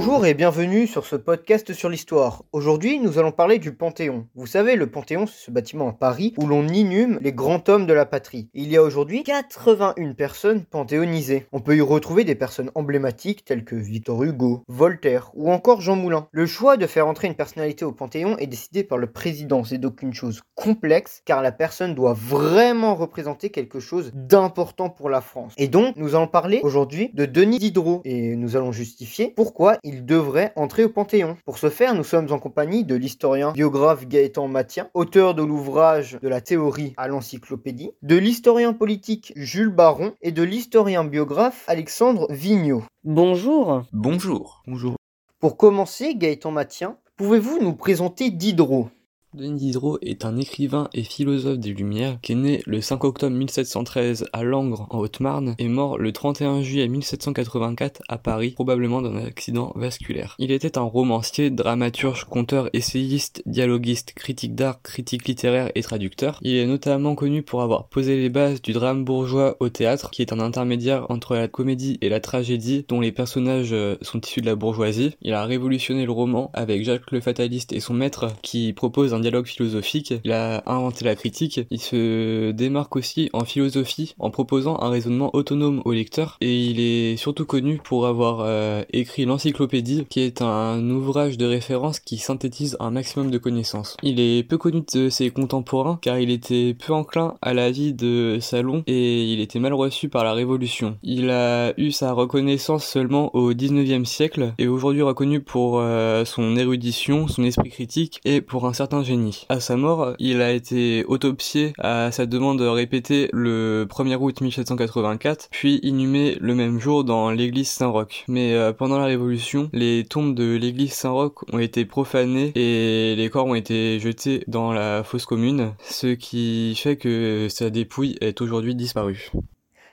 et bienvenue sur ce podcast sur l'histoire. Aujourd'hui, nous allons parler du Panthéon. Vous savez, le Panthéon, c'est ce bâtiment à Paris où l'on inhume les grands hommes de la patrie. Il y a aujourd'hui 81 personnes panthéonisées. On peut y retrouver des personnes emblématiques telles que Victor Hugo, Voltaire ou encore Jean Moulin. Le choix de faire entrer une personnalité au Panthéon est décidé par le président. C'est donc une chose complexe car la personne doit vraiment représenter quelque chose d'important pour la France. Et donc, nous allons parler aujourd'hui de Denis Diderot et nous allons justifier pourquoi il devrait entrer au Panthéon. Pour ce faire, nous sommes en compagnie de l'historien biographe Gaëtan Mathien, auteur de l'ouvrage de la théorie à l'encyclopédie, de l'historien politique Jules Baron et de l'historien biographe Alexandre Vigneault. Bonjour. Bonjour. Bonjour. Pour commencer, Gaëtan Mathien, pouvez-vous nous présenter Diderot? Denis Diderot est un écrivain et philosophe des Lumières qui est né le 5 octobre 1713 à Langres en Haute-Marne et mort le 31 juillet 1784 à Paris, probablement d'un accident vasculaire. Il était un romancier, dramaturge, conteur, essayiste, dialoguiste, critique d'art, critique littéraire et traducteur. Il est notamment connu pour avoir posé les bases du drame bourgeois au théâtre, qui est un intermédiaire entre la comédie et la tragédie dont les personnages euh, sont issus de la bourgeoisie. Il a révolutionné le roman avec Jacques le Fataliste et son maître qui propose un dialogue philosophique, il a inventé la critique, il se démarque aussi en philosophie en proposant un raisonnement autonome au lecteur et il est surtout connu pour avoir euh, écrit l'encyclopédie qui est un ouvrage de référence qui synthétise un maximum de connaissances. Il est peu connu de ses contemporains car il était peu enclin à la vie de salon et il était mal reçu par la révolution. Il a eu sa reconnaissance seulement au 19e siècle et aujourd'hui reconnu pour euh, son érudition, son esprit critique et pour un certain à sa mort, il a été autopsié à sa demande répétée le 1er août 1784, puis inhumé le même jour dans l'église Saint-Roch. Mais euh, pendant la Révolution, les tombes de l'église Saint-Roch ont été profanées et les corps ont été jetés dans la fosse commune, ce qui fait que sa dépouille est aujourd'hui disparue.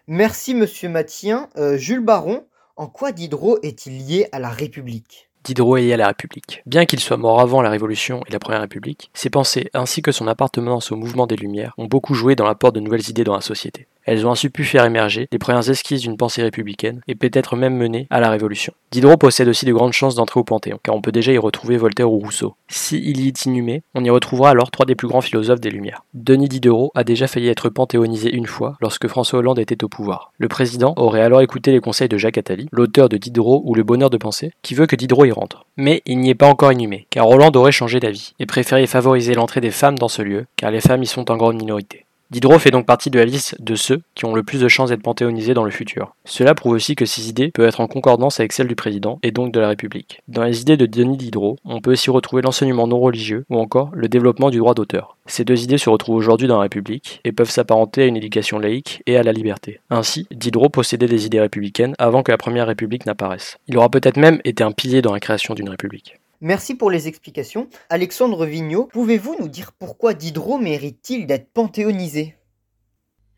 Merci monsieur Mathien. Euh, Jules Baron, en quoi Diderot est-il lié à la République? Diderot est à la République. Bien qu'il soit mort avant la Révolution et la Première République, ses pensées ainsi que son appartenance au mouvement des Lumières ont beaucoup joué dans l'apport de nouvelles idées dans la société. Elles ont ainsi pu faire émerger les premières esquisses d'une pensée républicaine et peut-être même mener à la Révolution. Diderot possède aussi de grandes chances d'entrer au Panthéon, car on peut déjà y retrouver Voltaire ou Rousseau. S'il y est inhumé, on y retrouvera alors trois des plus grands philosophes des Lumières. Denis Diderot a déjà failli être panthéonisé une fois lorsque François Hollande était au pouvoir. Le président aurait alors écouté les conseils de Jacques Attali, l'auteur de Diderot ou Le bonheur de penser, qui veut que Diderot y rentre. Mais il n'y est pas encore inhumé, car Hollande aurait changé d'avis et préféré favoriser l'entrée des femmes dans ce lieu, car les femmes y sont en grande minorité. Diderot fait donc partie de la liste de ceux qui ont le plus de chances d'être panthéonisés dans le futur. Cela prouve aussi que ces idées peuvent être en concordance avec celles du président et donc de la République. Dans les idées de Denis Diderot, on peut aussi retrouver l'enseignement non religieux ou encore le développement du droit d'auteur. Ces deux idées se retrouvent aujourd'hui dans la République et peuvent s'apparenter à une éducation laïque et à la liberté. Ainsi, Diderot possédait des idées républicaines avant que la Première République n'apparaisse. Il aura peut-être même été un pilier dans la création d'une République. Merci pour les explications. Alexandre Vigneault, pouvez-vous nous dire pourquoi Diderot mérite-t-il d'être panthéonisé?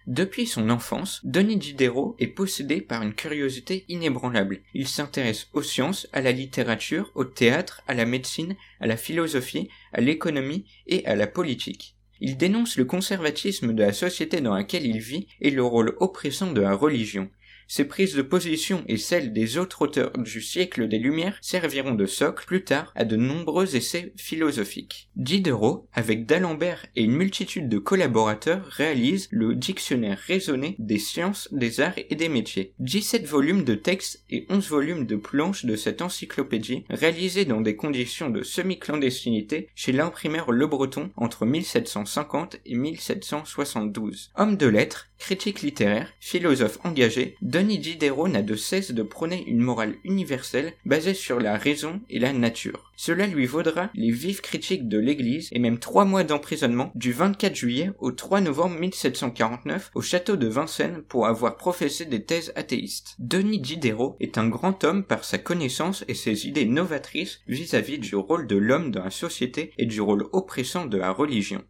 Depuis son enfance, Denis Diderot est possédé par une curiosité inébranlable. Il s'intéresse aux sciences, à la littérature, au théâtre, à la médecine, à la philosophie, à l'économie et à la politique. Il dénonce le conservatisme de la société dans laquelle il vit et le rôle oppressant de la religion. Ces prises de position et celles des autres auteurs du siècle des Lumières serviront de socle plus tard à de nombreux essais philosophiques. Diderot, avec d'Alembert et une multitude de collaborateurs, réalise le dictionnaire raisonné des sciences, des arts et des métiers. 17 volumes de textes et 11 volumes de planches de cette encyclopédie, réalisés dans des conditions de semi-clandestinité chez l'imprimeur Le Breton entre 1750 et 1772. Homme de lettres, critique littéraire, philosophe engagé, Denis Diderot n'a de cesse de prôner une morale universelle basée sur la raison et la nature. Cela lui vaudra les vives critiques de l'Église et même trois mois d'emprisonnement du 24 juillet au 3 novembre 1749 au château de Vincennes pour avoir professé des thèses athéistes. Denis Diderot est un grand homme par sa connaissance et ses idées novatrices vis-à-vis -vis du rôle de l'homme dans la société et du rôle oppressant de la religion.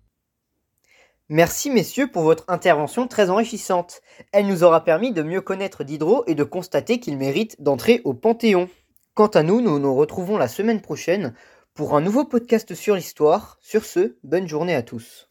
Merci messieurs pour votre intervention très enrichissante. Elle nous aura permis de mieux connaître Diderot et de constater qu'il mérite d'entrer au Panthéon. Quant à nous, nous nous retrouvons la semaine prochaine pour un nouveau podcast sur l'histoire. Sur ce, bonne journée à tous.